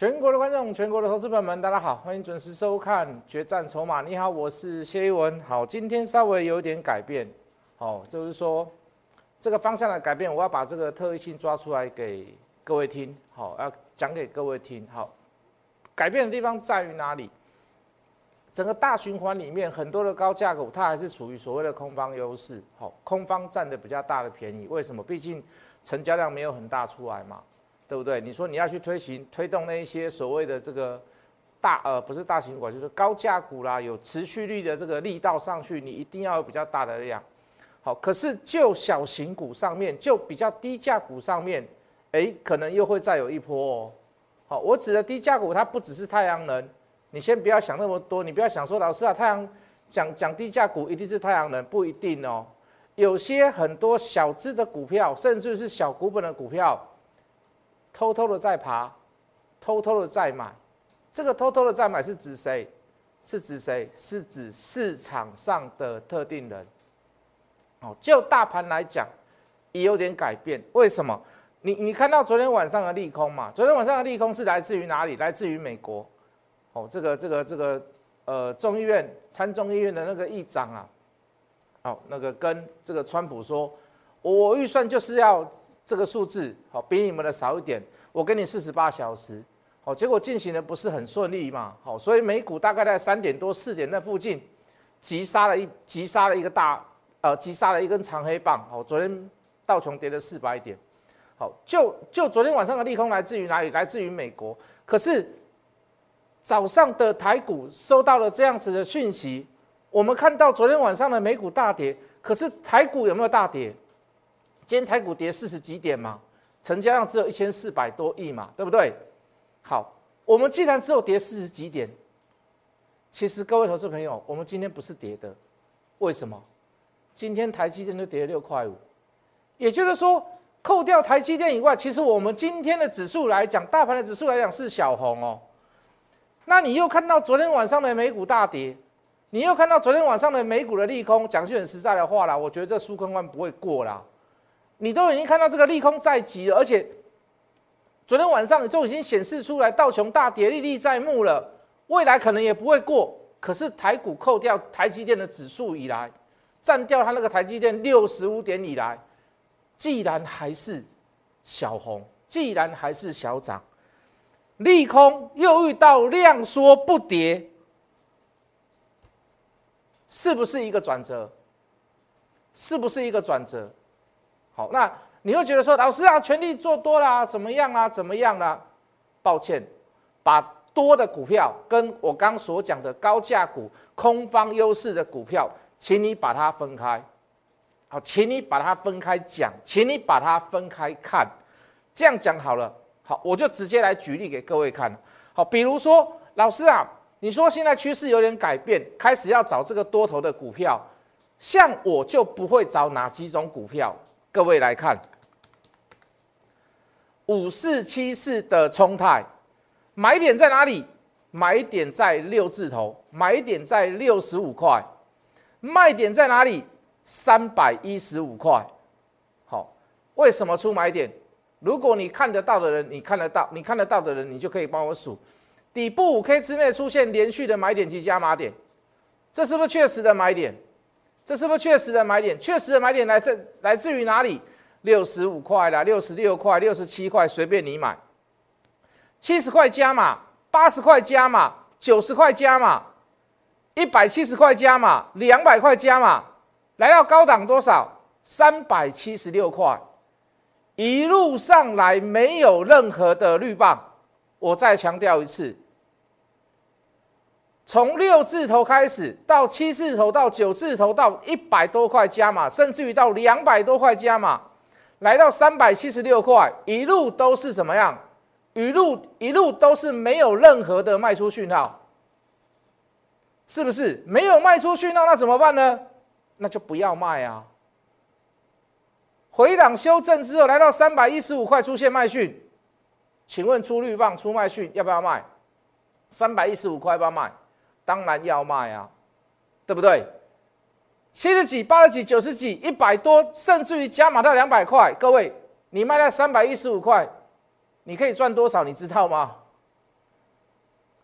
全国的观众，全国的投资朋友们，大家好，欢迎准时收看《决战筹码》。你好，我是谢一文。好，今天稍微有点改变，哦，就是说这个方向的改变，我要把这个特异性抓出来给各位听，好，要讲给各位听。好，改变的地方在于哪里？整个大循环里面，很多的高价股，它还是处于所谓的空方优势，好，空方占的比较大的便宜。为什么？毕竟成交量没有很大出来嘛。对不对？你说你要去推行推动那一些所谓的这个大呃不是大型股，就是高价股啦，有持续率的这个力道上去，你一定要有比较大的量。好，可是就小型股上面，就比较低价股上面，哎，可能又会再有一波哦。好，我指的低价股，它不只是太阳能，你先不要想那么多，你不要想说老师啊，太阳讲讲低价股一定是太阳能，不一定哦。有些很多小资的股票，甚至是小股本的股票。偷偷的在爬，偷偷的在买，这个偷偷的在买是指谁？是指谁？是指市场上的特定人。哦，就大盘来讲，也有点改变。为什么？你你看到昨天晚上的利空嘛？昨天晚上的利空是来自于哪里？来自于美国。哦，这个这个这个呃，众议院参众议院的那个议长啊，哦，那个跟这个川普说，我预算就是要。这个数字好，比你们的少一点。我给你四十八小时，好，结果进行的不是很顺利嘛，好，所以美股大概在三点多四点那附近，急杀了一急杀了一个大，呃，急杀了一根长黑棒，好，昨天道琼跌了四百点，好，就就昨天晚上的利空来自于哪里？来自于美国。可是早上的台股收到了这样子的讯息，我们看到昨天晚上的美股大跌，可是台股有没有大跌？今天台股跌四十几点嘛，成交量只有一千四百多亿嘛，对不对？好，我们既然只有跌四十几点，其实各位投资朋友，我们今天不是跌的，为什么？今天台积电都跌了六块五，也就是说，扣掉台积电以外，其实我们今天的指数来讲，大盘的指数来讲是小红哦。那你又看到昨天晚上的美股大跌，你又看到昨天晚上的美股的利空，讲句很实在的话啦，我觉得这苏坤关不会过啦。你都已经看到这个利空在即了，而且昨天晚上你都已经显示出来，道琼大跌历历在目了，未来可能也不会过。可是台股扣掉台积电的指数以来，占掉它那个台积电六十五点以来，既然还是小红，既然还是小涨，利空又遇到量缩不跌，是不是一个转折？是不是一个转折？好，那你会觉得说，老师啊，全力做多啦，怎么样啊，怎么样啦？抱歉，把多的股票跟我刚所讲的高价股、空方优势的股票，请你把它分开。好，请你把它分开讲，请你把它分开看。这样讲好了，好，我就直接来举例给各位看。好，比如说，老师啊，你说现在趋势有点改变，开始要找这个多头的股票，像我就不会找哪几种股票。各位来看，五四七四的冲泰，买点在哪里？买点在六字头，买点在六十五块，卖点在哪里？三百一十五块。好，为什么出买点？如果你看得到的人，你看得到，你看得到的人，你就可以帮我数，底部五 K 之内出现连续的买点及加码点，这是不是确实的买点？这是不是确实的买点？确实的买点来自来自于哪里？六十五块啦，六十六块、六十七块，随便你买。七十块加码，八十块加码，九十块加码，一百七十块加码，两百块加码，来到高档多少？三百七十六块，一路上来没有任何的绿棒。我再强调一次。从六字头开始，到七字头，到九字头，到一百多块加码，甚至于到两百多块加码，来到三百七十六块，一路都是怎么样？一路一路都是没有任何的卖出讯号，是不是？没有卖出讯号，那怎么办呢？那就不要卖啊！回档修正之后，来到三百一十五块出现卖讯，请问出绿棒出卖讯要不要卖？三百一十五块要不要卖？当然要卖啊，对不对？七十几、八十几、九十几、一百多，甚至于加码到两百块。各位，你卖到三百一十五块，你可以赚多少？你知道吗？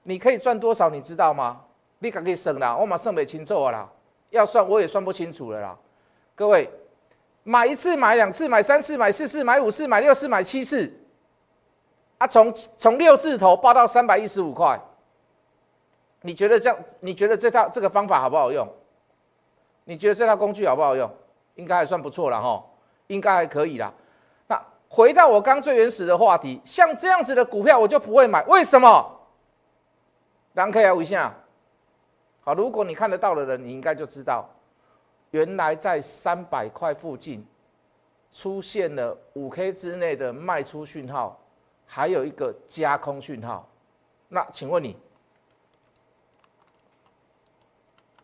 你可以赚多少？你知道吗？你可以省啦，我马上没清楚啦，要算我也算不清楚了啦。各位，买一次、买两次、买三次、买四次、买五次、买六次、买七次，啊，从从六字头报到三百一十五块，你觉得这样？你觉得这套这个方法好不好用？你觉得这套工具好不好用？应该还算不错了哈，应该还可以啦。那回到我刚最原始的话题，像这样子的股票我就不会买，为什么？两 K 啊，一下，好，如果你看得到的人，你应该就知道，原来在三百块附近出现了五 K 之内的卖出讯号，还有一个加空讯号。那请问你，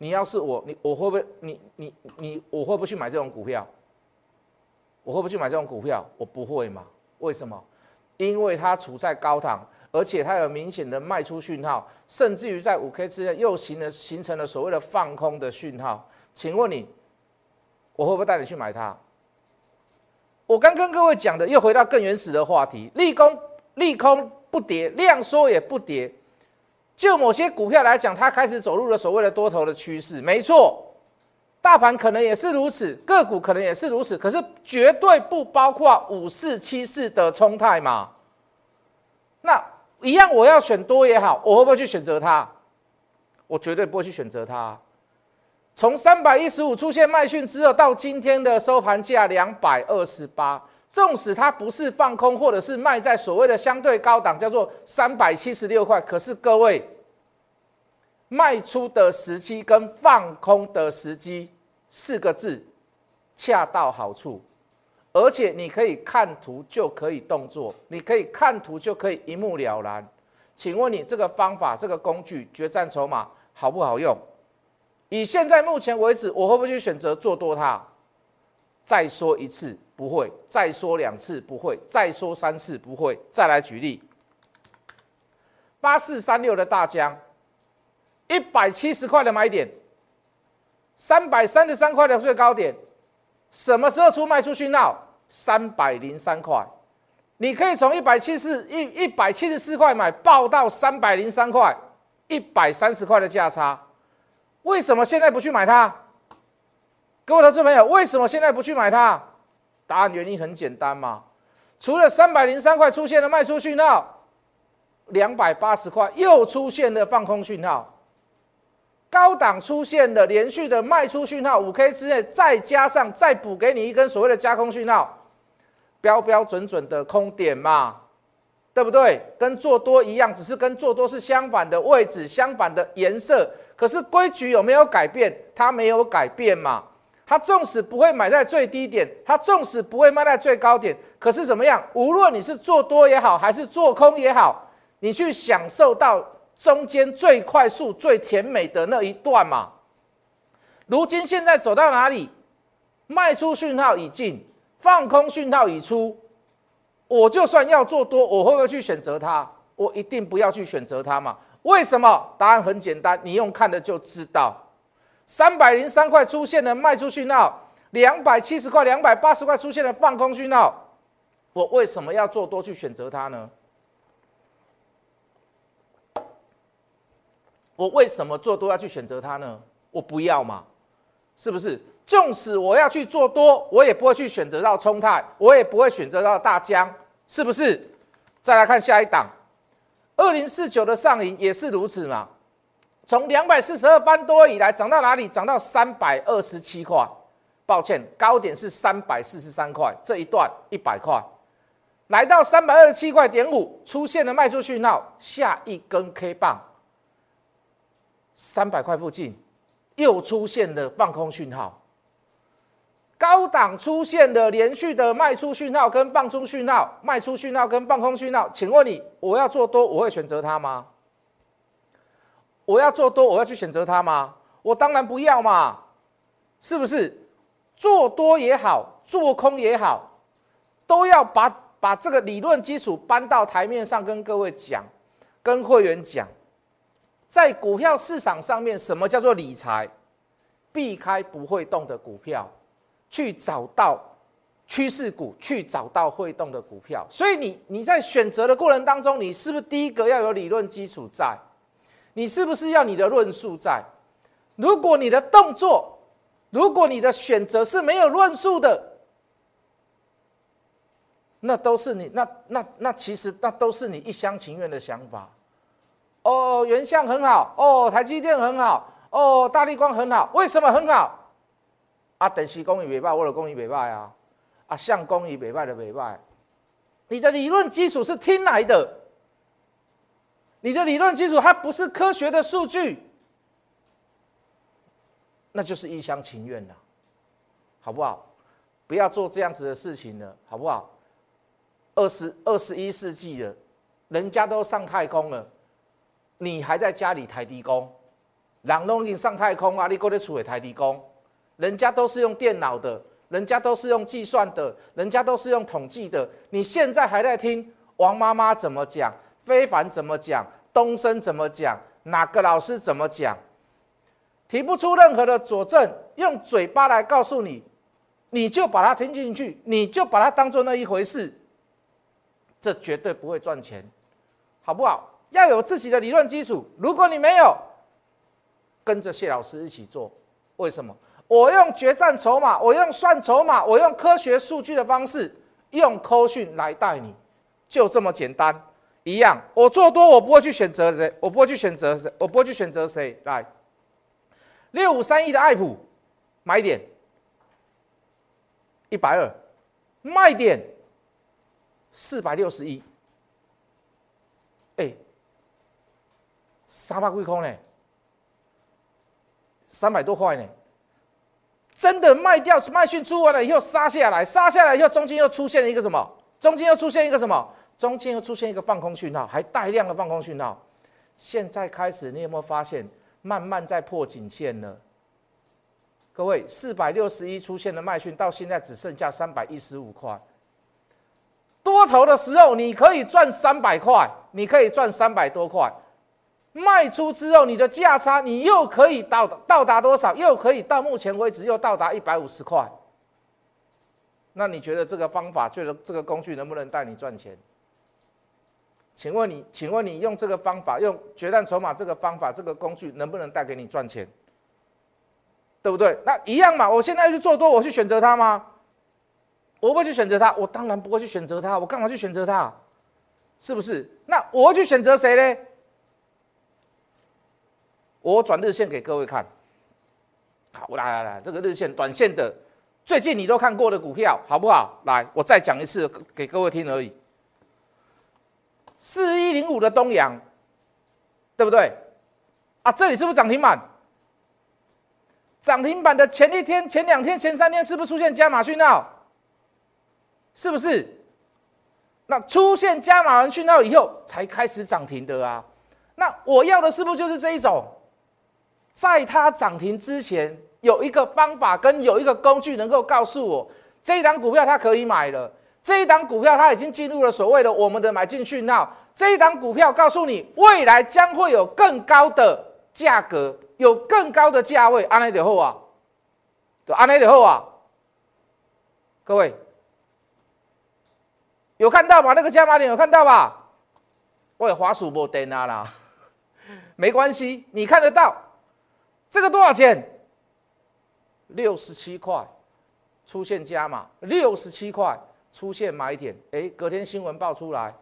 你要是我，你我会不会，你你你，我会不会去买这种股票？我会不会去买这种股票？我不会嘛？为什么？因为它处在高档。而且它有明显的卖出讯号，甚至于在五 K 之内又形了形成了所谓的放空的讯号。请问你，我会不会带你去买它？我刚跟各位讲的，又回到更原始的话题：利空利空不跌，量缩也不跌。就某些股票来讲，它开始走入了所谓的多头的趋势。没错，大盘可能也是如此，个股可能也是如此，可是绝对不包括五四七四的冲泰嘛？那。一样，我要选多也好，我会不会去选择它？我绝对不会去选择它。从三百一十五出现卖讯之后，到今天的收盘价两百二十八，纵使它不是放空，或者是卖在所谓的相对高档，叫做三百七十六块，可是各位卖出的时机跟放空的时机四个字，恰到好处。而且你可以看图就可以动作，你可以看图就可以一目了然。请问你这个方法、这个工具决战筹码好不好用？以现在目前为止，我会不会去选择做多它？再说一次不会，再说两次不会，再说三次不会。再来举例，八四三六的大疆，一百七十块的买点，三百三十三块的最高点。什么时候出卖出讯号？三百零三块，你可以从一百七十一一百七十四块买，报到三百零三块，一百三十块的价差。为什么现在不去买它？各位投资朋友，为什么现在不去买它？答案原因很简单嘛，除了三百零三块出现了卖出讯号，两百八十块又出现了放空讯号。高档出现的连续的卖出讯号，五 K 之内，再加上再补给你一根所谓的加空讯号，标标准准的空点嘛，对不对？跟做多一样，只是跟做多是相反的位置、相反的颜色。可是规矩有没有改变？它没有改变嘛。它纵使不会买在最低点，它纵使不会卖在最高点，可是怎么样？无论你是做多也好，还是做空也好，你去享受到。中间最快速、最甜美的那一段嘛，如今现在走到哪里？卖出讯号已进，放空讯号已出。我就算要做多，我会不会去选择它？我一定不要去选择它嘛？为什么？答案很简单，你用看的就知道。三百零三块出现了卖出讯号，两百七十块、两百八十块出现了放空讯号，我为什么要做多去选择它呢？我为什么做多要去选择它呢？我不要嘛，是不是？纵使我要去做多，我也不会去选择到冲泰，我也不会选择到大江，是不是？再来看下一档，二零四九的上影也是如此嘛。从两百四十二翻多以来，涨到哪里？涨到三百二十七块。抱歉，高点是三百四十三块，这一段一百块，来到三百二十七块点五，出现了卖出讯号，下一根 K 棒。三百块附近，又出现了放空讯号，高档出现的连续的卖出讯号跟放出讯号，卖出讯号跟放空讯号，请问你，我要做多，我会选择它吗？我要做多，我要去选择它吗？我当然不要嘛，是不是？做多也好，做空也好，都要把把这个理论基础搬到台面上，跟各位讲，跟会员讲。在股票市场上面，什么叫做理财？避开不会动的股票，去找到趋势股，去找到会动的股票。所以你你在选择的过程当中，你是不是第一个要有理论基础在？你是不是要你的论述在？如果你的动作，如果你的选择是没有论述的，那都是你那那那其实那都是你一厢情愿的想法。哦，原相很好，哦，台积电很好，哦，大力光很好，为什么很好？啊，等西工艺北败，我的工艺北败啊，啊，相工艺北败的北败，你的理论基础是听来的，你的理论基础它不是科学的数据，那就是一厢情愿了，好不好？不要做这样子的事情了，好不好？二十二十一世纪了，人家都上太空了。你还在家里抬低工，人都已经上太空啊！你过来处理抬低工，人家都是用电脑的，人家都是用计算的，人家都是用统计的。你现在还在听王妈妈怎么讲，非凡怎么讲，东升怎么讲，哪个老师怎么讲，提不出任何的佐证，用嘴巴来告诉你，你就把它听进去，你就把它当做那一回事，这绝对不会赚钱，好不好？要有自己的理论基础。如果你没有，跟着谢老师一起做，为什么？我用决战筹码，我用算筹码，我用科学数据的方式，用扣讯来带你，就这么简单。一样，我做多，我不会去选择谁，我不会去选择谁，我不会去选择谁来。六五三一的爱普，买点一百二，卖点四百六十一。哎。三百几空呢？三百多块呢？真的卖掉卖讯出完了以后杀下来，杀下来以后中间又出现了一个什么？中间又出现一个什么？中间又出现一个放空讯号，还带量的放空讯号。现在开始，你有没有发现慢慢在破颈线了？各位，四百六十一出现的卖讯，到现在只剩下三百一十五块。多头的时候，你可以赚三百块，你可以赚三百多块。卖出之后，你的价差你又可以到到达多少？又可以到目前为止又到达一百五十块。那你觉得这个方法，觉得这个工具能不能带你赚钱？请问你，请问你用这个方法，用决战筹码这个方法，这个工具能不能带给你赚钱？对不对？那一样嘛。我现在去做多，我去选择它吗？我不会去选择它，我当然不会去选择它。我干嘛去选择它？是不是？那我去选择谁呢？我转日线给各位看，好，我来来来，这个日线、短线的，最近你都看过的股票，好不好？来，我再讲一次给各位听而已。四一零五的东阳，对不对？啊，这里是不是涨停板？涨停板的前一天、前两天、前三天，是不是出现加码讯号？是不是？那出现加码完讯号以后，才开始涨停的啊？那我要的是不是就是这一种？在它涨停之前，有一个方法跟有一个工具能够告诉我，这一档股票它可以买了。这一档股票它已经进入了所谓的我们的买进讯号。这一档股票告诉你，未来将会有更高的价格，有更高的价位。安内德后啊，对，安内德后啊，各位有看到吧？那个加码点有看到吧？我有滑鼠不登啊啦，没关系，你看得到。这个多少钱？六十七块，出现加码，六十七块出现买点。哎，隔天新闻爆出来，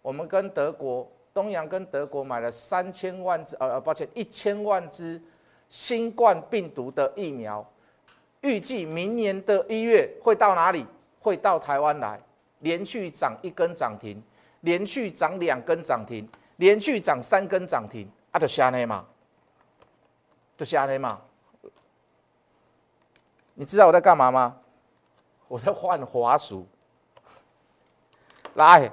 我们跟德国东阳跟德国买了三千万支，呃呃，抱歉，一千万支新冠病毒的疫苗，预计明年的一月会到哪里？会到台湾来，连续涨一根涨停，连续涨两根涨停，连续涨三根涨停，啊，就下内嘛。就瞎的嘛？你知道我在干嘛吗？我在换滑鼠。来，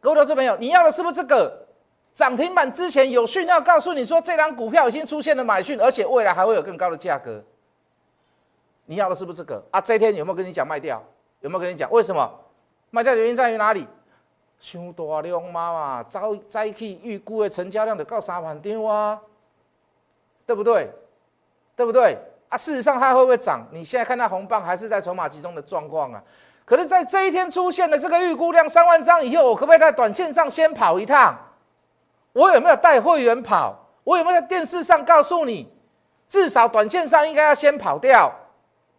各位投资朋友，你要的是不是这个涨停板之前有讯号告诉你说这张股票已经出现了买讯，而且未来还会有更高的价格？你要的是不是这个啊？这一天有没有跟你讲卖掉？有没有跟你讲为什么卖掉原因在于哪里？太大量嘛嘛，早早起预估的成交量得到三万张啊！对不对？对不对啊？事实上它会不会涨？你现在看到红棒还是在筹码集中的状况啊？可是，在这一天出现的这个预估量三万张以后，我可不可以在短线上先跑一趟？我有没有带会员跑？我有没有在电视上告诉你，至少短线上应该要先跑掉？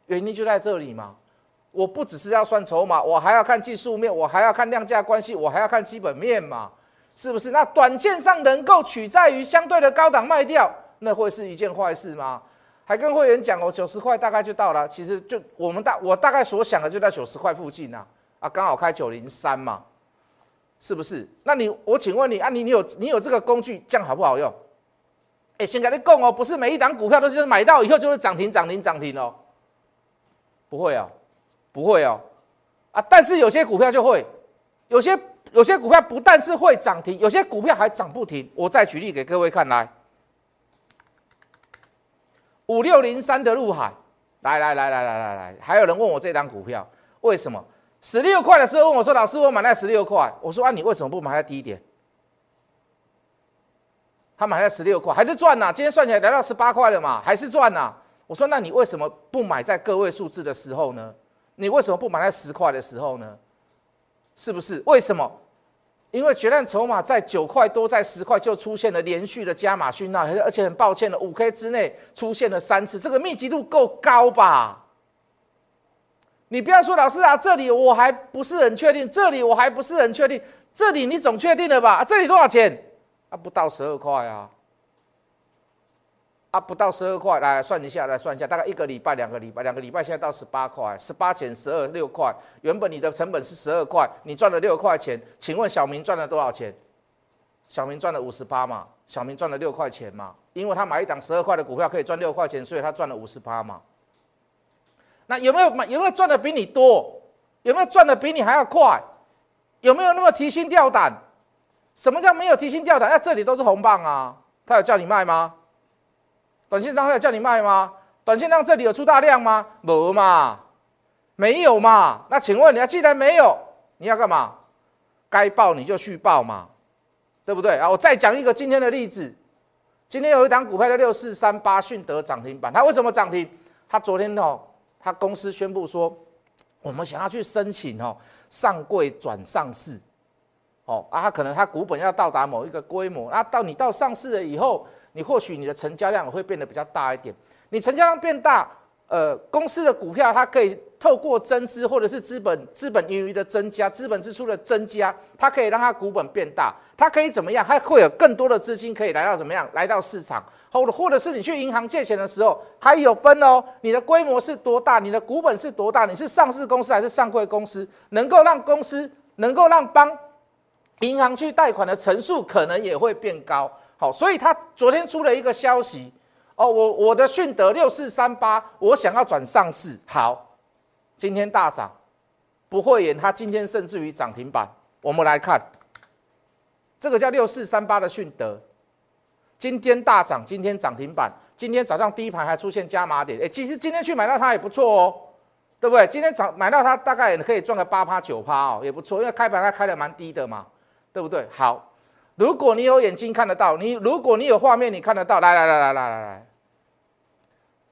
原因就在这里嘛。我不只是要算筹码，我还要看技术面，我还要看量价关系，我还要看基本面嘛，是不是？那短线上能够取在于相对的高档卖掉，那会是一件坏事吗？还跟会员讲哦，九十块大概就到了。其实就我们大我大概所想的就在九十块附近呐，啊，刚好开九零三嘛，是不是？那你我请问你啊，你你有你有这个工具，这样好不好用？哎，先跟你供哦，不是每一档股票都是买到以后就是涨停涨停涨停哦，不会啊，不会哦，啊，但是有些股票就会，有些有些股票不但是会涨停，有些股票还涨不停。我再举例给各位看来。五六零三的陆海，来来来来来来来，还有人问我这张股票为什么十六块的时候问我说：“老师，我买在十六块。”我说：“啊，你为什么不买在低点？”他买在十六块，还是赚呐？今天算起来来到十八块了嘛，还是赚呐？我说：“那你为什么不买在个位数字的时候呢？你为什么不买在十块的时候呢？是不是？为什么？”因为决战筹码在九块多，在十块就出现了连续的加码讯号，而且很抱歉的，五 K 之内出现了三次，这个密集度够高吧？你不要说老师啊，这里我还不是很确定，这里我还不是很确定，这里你总确定了吧？这里多少钱？啊，不到十二块啊。啊，不到十二块，来算一下，来算一下，大概一个礼拜、两个礼拜、两个礼拜，现在到十八块，十八减十二，六块。原本你的成本是十二块，你赚了六块钱，请问小明赚了多少钱？小明赚了五十八嘛，小明赚了六块钱嘛，因为他买一档十二块的股票可以赚六块钱，所以他赚了五十八嘛。那有没有买？有没有赚的比你多？有没有赚的比你还要快？有没有那么提心吊胆？什么叫没有提心吊胆？那这里都是红棒啊，他有叫你卖吗？短线上在叫你卖吗？短线上这里有出大量吗？没嘛，没有嘛。那请问你要既然没有，你要干嘛？该报你就续报嘛，对不对啊？我再讲一个今天的例子。今天有一档股票叫六四三八迅德涨停板，它为什么涨停？它昨天哦，它公司宣布说，我们想要去申请哦上柜转上市，哦啊，它可能它股本要到达某一个规模，那到你到上市了以后。你或许你的成交量会变得比较大一点，你成交量变大，呃，公司的股票它可以透过增资或者是资本资本盈余的增加，资本支出的增加，它可以让它股本变大，它可以怎么样？它会有更多的资金可以来到怎么样？来到市场，或者或者是你去银行借钱的时候，它有分哦，你的规模是多大，你的股本是多大，你是上市公司还是上柜公司，能够让公司能够让帮银行去贷款的层数可能也会变高。好，所以他昨天出了一个消息，哦，我我的迅德六四三八，我想要转上市。好，今天大涨，不会演，它今天甚至于涨停板。我们来看，这个叫六四三八的迅德，今天大涨，今天涨停板，今天早上第一盘还出现加码点，哎，其实今天去买到它也不错哦，对不对？今天涨买到它大概也可以赚个八趴九趴哦，也不错，因为开盘它开的蛮低的嘛，对不对？好。如果你有眼睛看得到，你如果你有画面，你看得到，来来来来来来来，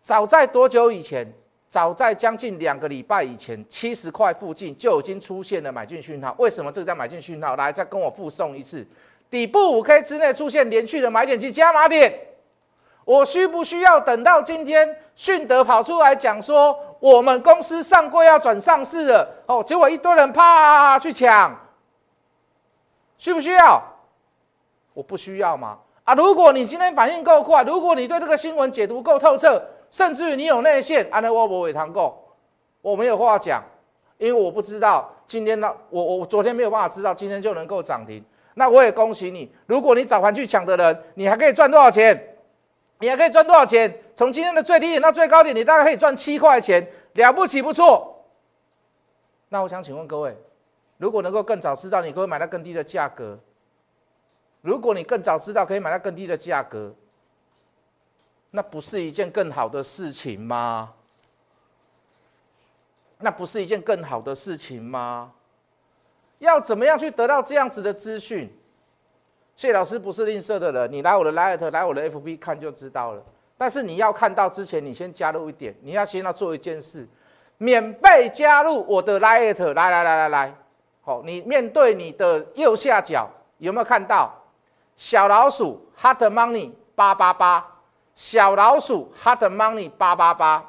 早在多久以前？早在将近两个礼拜以前，七十块附近就已经出现了买进讯号。为什么这个叫买进讯号？来，再跟我附送一次，底部五 K 之内出现连续的买点及加码点，我需不需要等到今天迅德跑出来讲说我们公司上柜要转上市了？哦，结果一堆人啪去抢，需不需要？我不需要吗？啊，如果你今天反应够快，如果你对这个新闻解读够透彻，甚至于你有内线，安德沃伯伟堂够，我没有话讲，因为我不知道今天呢，我我昨天没有办法知道今天就能够涨停，那我也恭喜你。如果你早盘去抢的人，你还可以赚多少钱？你还可以赚多少钱？从今天的最低点到最高点，你大概可以赚七块钱，了不起，不错。那我想请问各位，如果能够更早知道，你可不可以买到更低的价格？如果你更早知道可以买到更低的价格，那不是一件更好的事情吗？那不是一件更好的事情吗？要怎么样去得到这样子的资讯？谢老师不是吝啬的人，你来我的 Light，来我的 FB 看就知道了。但是你要看到之前，你先加入一点，你要先要做一件事，免费加入我的 Light，来来来来来，好，你面对你的右下角有没有看到？小老鼠 hot money 八八八，小老鼠 hot money 八八八。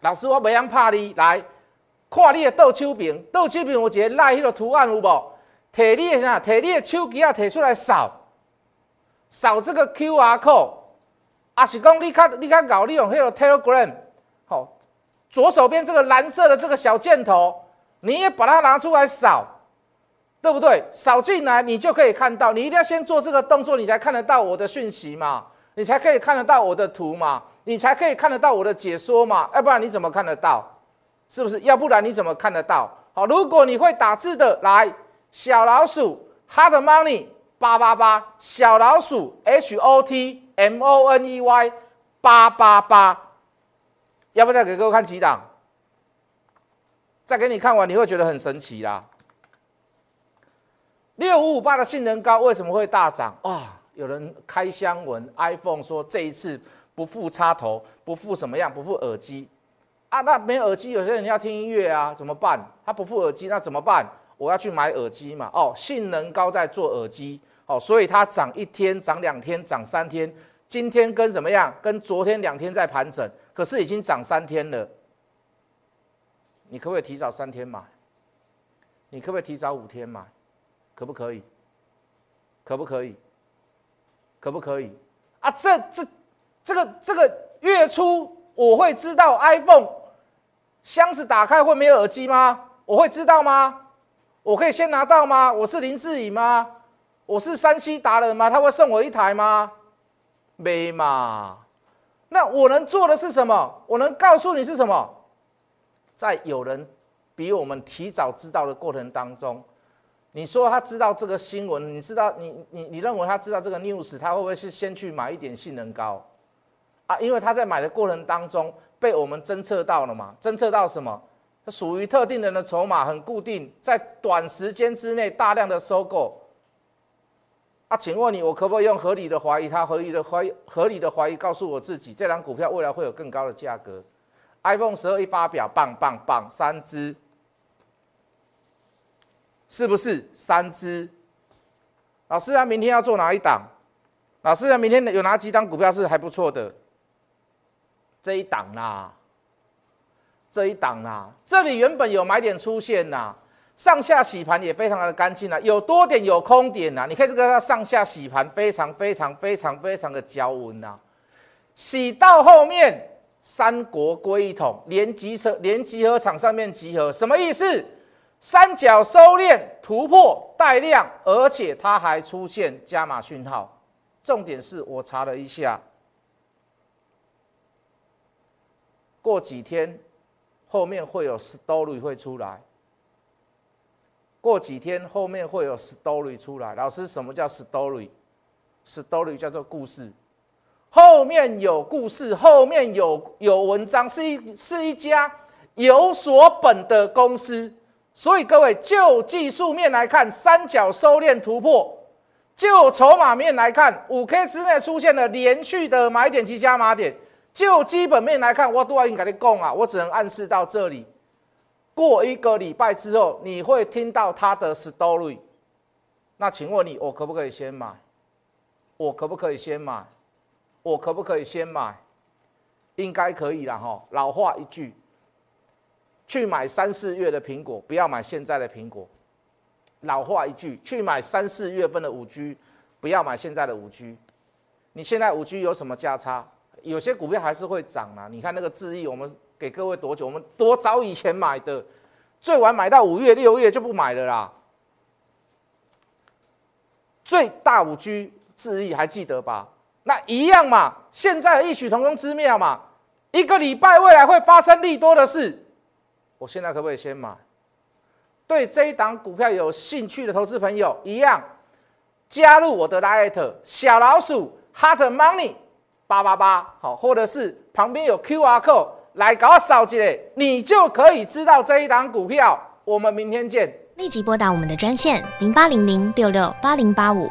老师，我袂样怕你来看你的倒手柄，倒手柄有一个赖迄个图案有无？摕你的啥？摕你的手机啊，摕出来扫，扫这个 Q R code，啊是讲你看你看搞，你用迄个 Telegram，好，左手边这个蓝色的这个小箭头，你也把它拿出来扫。对不对？扫进来，你就可以看到。你一定要先做这个动作，你才看得到我的讯息嘛，你才可以看得到我的图嘛，你才可以看得到我的解说嘛。要不然你怎么看得到？是不是？要不然你怎么看得到？好，如果你会打字的，来小老鼠 hot money 八八八，小老鼠 h o t m o n e y 八八八，要不再给各位看几档？再给你看完，你会觉得很神奇啦。六五五八的性能高，为什么会大涨？哇！有人开箱文，iPhone 说这一次不附插头，不附什么样，不附耳机啊？那没耳机，有些人要听音乐啊，怎么办？他不附耳机，那怎么办？我要去买耳机嘛？哦，性能高在做耳机，哦，所以它涨一天，涨两天，涨三天，今天跟怎么样？跟昨天两天在盘整，可是已经涨三天了。你可不可以提早三天买？你可不可以提早五天买？可不可以？可不可以？可不可以？啊，这这这个这个月初我会知道 iPhone 箱子打开会没有耳机吗？我会知道吗？我可以先拿到吗？我是林志颖吗？我是山西达人吗？他会送我一台吗？没嘛？那我能做的是什么？我能告诉你是什么？在有人比我们提早知道的过程当中。你说他知道这个新闻，你知道你你你认为他知道这个 news，他会不会是先去买一点性能高啊？因为他在买的过程当中被我们侦测到了嘛？侦测到什么？它属于特定人的筹码很固定，在短时间之内大量的收购啊？请问你，我可不可以用合理的怀疑？他合理的怀疑，合理的怀疑告诉我自己，这张股票未来会有更高的价格？iPhone 十二一发表，棒棒棒，三只。是不是三只？老师啊，明天要做哪一档？老师啊，明天有哪几档股票是还不错的？这一档啦，这一档啦，这里原本有买点出现呐，上下洗盘也非常的干净啊，有多点有空点呐，你看这个上下洗盘非常非常非常非常的交温呐，洗到后面三国归一统，连集车连集合场上面集合，什么意思？三角收敛突破带量，而且它还出现加码讯号。重点是我查了一下，过几天后面会有 story 会出来。过几天后面会有 story 出来。老师，什么叫 story？story 叫做故事，后面有故事，后面有有文章，是一是一家有所本的公司。所以各位，就技术面来看，三角收敛突破；就筹码面来看，五 K 之内出现了连续的买点及加码点；就基本面来看，我都要跟你讲啊，我只能暗示到这里。过一个礼拜之后，你会听到他的 story。那请问你，我可不可以先买？我可不可以先买？我可不可以先买？应该可以了哈。老话一句。去买三四月的苹果，不要买现在的苹果。老话一句，去买三四月份的五 G，不要买现在的五 G。你现在五 G 有什么价差？有些股票还是会涨啊。你看那个智毅，我们给各位多久？我们多早以前买的，最晚买到五月、六月就不买了啦。最大五 G 智毅还记得吧？那一样嘛，现在异曲同工之妙嘛。一个礼拜未来会发生利多的事。我现在可不可以先买？对这一档股票有兴趣的投资朋友，一样加入我的 light 小老鼠 hot money 八八八，好，或者是旁边有 Q R code 来搞扫起来，你就可以知道这一档股票。我们明天见。立即拨打我们的专线零八零零六六八零八五。